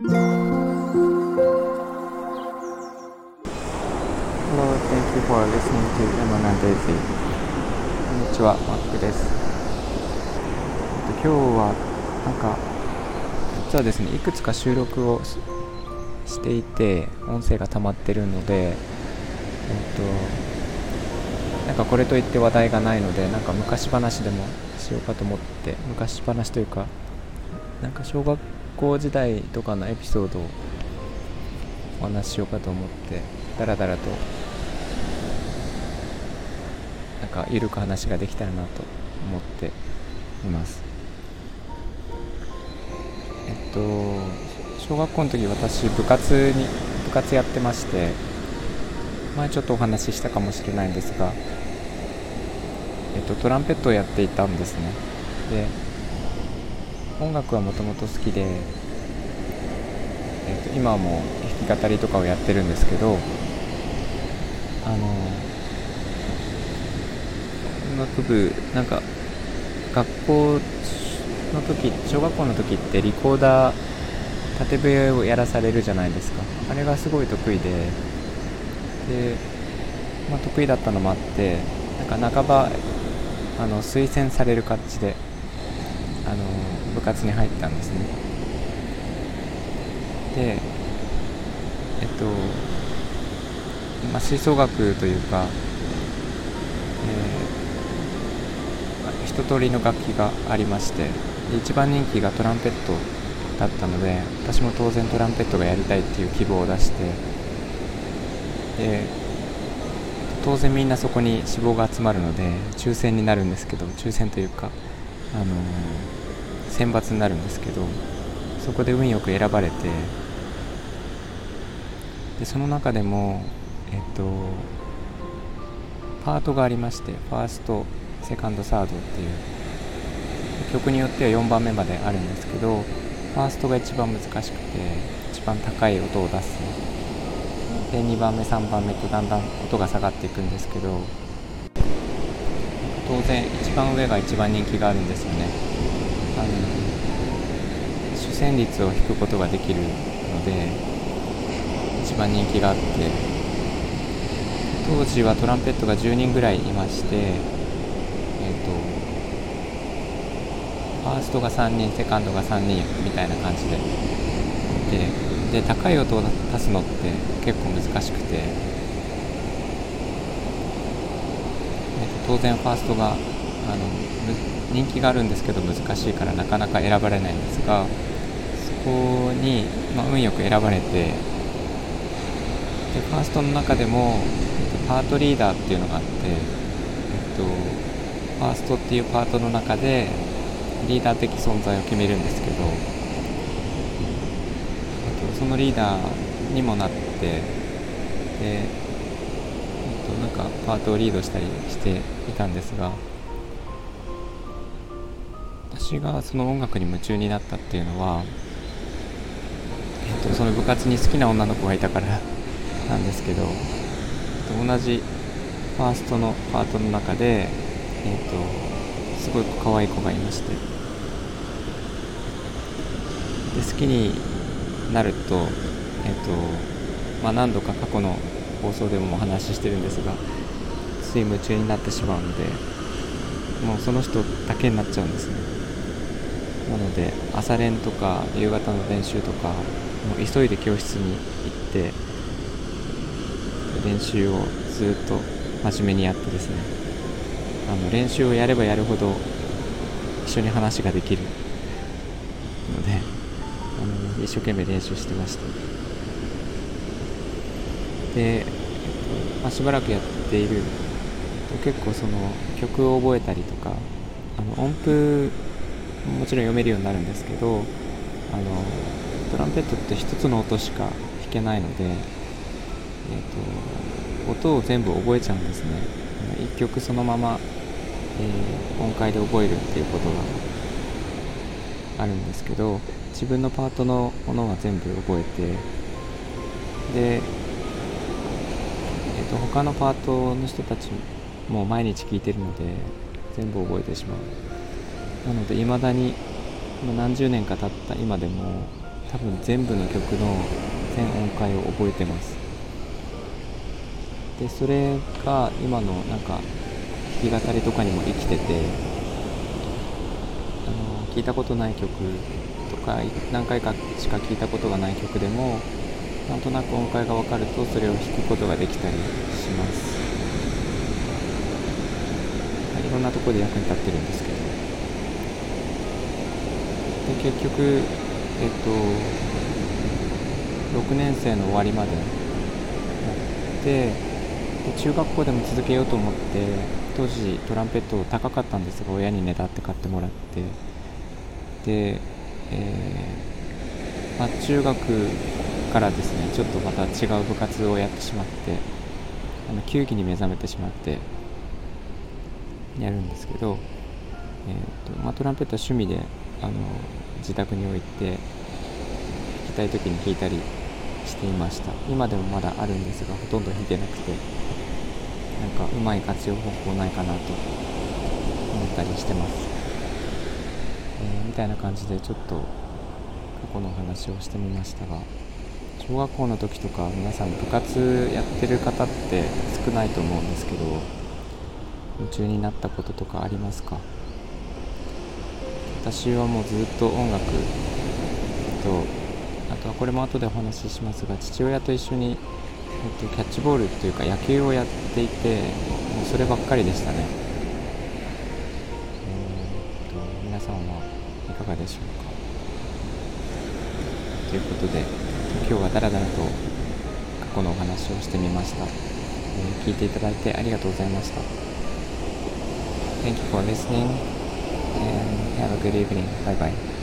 Hello, thank you for listening to e m o n and Daisy. こんにちは、マックです。今日は、なんか、実はですね、いくつか収録をししていて、音声が溜まってるので、えっと、なんかこれといって話題がないので、なんか昔話でもしようかと思って、昔話というか、なんか小学校校時代とかのエピソードをお話ししようかと思ってだらだらとなんかゆるく話ができたらなと思っています。えっと小学校の時私部活に部活やってまして前ちょっとお話ししたかもしれないんですがえっとトランペットをやっていたんですね。で音楽はもともと好きで、えっと今も弾き語りとかをやってるんですけどあの音楽部なんか学校の時小学校の時ってリコーダー縦笛をやらされるじゃないですか。あれがすごい得意でで、まあ、得意だったのもあってなんか半ばあの推薦される感じであの部活に入ったんですね。でえっと、まあ、吹奏楽というか、えー、一通りの楽器がありまして一番人気がトランペットだったので私も当然トランペットがやりたいっていう希望を出してで当然みんなそこに志望が集まるので抽選になるんですけど抽選というか、あのー選抜になるんですけどそこで運よく選ばれてでその中でもえっとパートがありましてファーストセカンドサードっていう曲によっては4番目まであるんですけどファーストが一番難しくて一番高い音を出す。で2番目3番目とだんだん音が下がっていくんですけど当然一番上が一番人気があるんですよね。あの主旋律を弾くことができるので一番人気があって当時はトランペットが10人ぐらいいましてえっ、とファーストが3人セカンドが3人みたいな感じで。でで高い音を出すのって結構難しくて、えっと当然ファーストがあの人気があるんですけど難しいからなかなか選ばれないんですがそこに、まあ、運よく選ばれてでファーストの中でも、えっと、パートリーダーっていうのがあって、えっと、ファーストっていうパートの中でリーダー的存在を決めるんですけど、えっと、そのリーダーにもなってで、えっと、なんかパートをリードしたりしていたんですが私がその音楽に夢中になったっていうのは、えっと、その部活に好きな女の子がいたから なんですけど、えっと、同じファーストのパートの中で、えっと、すごい可愛い子がいまして。で好きになると,、えっとまあ、何度か過去の放送でもお話ししてるんですがつい夢中になってしまうのでもうその人だけになっちゃうんですね。なので朝練とか夕方の練習とかもう急いで教室に行って練習をずっと真面目にやってですね。あの練習をやればやるほど一緒に話ができる。のであの一生懸命練習してました。で、まあ、しばらくやっていると結構その曲を覚えたりとかあの音符もちろん読めるようになるんですけどあのトランペットって一つの音しか弾けないので、えーと、音を全部覚えちゃうんですね。一曲そのまま、えー、音階で覚えるっていうことがあるんですけど自分のパートのものは全部覚えてで、えーと、他のパートの人たちも毎日聴いてるので全部覚えてしまう。なので未だに何十年か経った今でも多分全部の曲の全音階を覚えてます。でそれが今のなんか弾き語りとかにも生きててあの聞いたことない曲とか何回かしか聞いたことがない曲でもなんとなく音階が分かるとそれを弾くことができたりします。いろんなとこで役に立ってるんですけど。で結局えっと6年生の終わりまでやってで中学校でも続けようと思って当時トランペット高かったんですが親にねだって買ってもらってで、えーまあ、中学からですねちょっとまた違う部活をやってしまってあの球技に目覚めてしまってやるんですけど、えーとまあ、トランペットは趣味であの自宅に置いて弾きたい時に弾いたりしていました。今でもまだあるんですがほとんど弾いてなくてなんかうまい活用方法ないかなと思ったりしてます、えー、みたいな感じでちょっと過去の話をしてみましたが小学校の時とか皆さん部活やってる方って少ないと思うんですけど夢中になったこととかありますか？私はもうずっと音楽とあとはこれも後でお話ししますが父親と一緒に、えっと、キャッチボールっていうか野球をやっていてもうそればっかりでしたね。えー、っと皆さんはいかがでしょうか？ということで今日はだらだらと過去のお話をしてみました、えー、聞いていただいてありがとうございました。Thank you for listening. And have a good evening. Bye bye.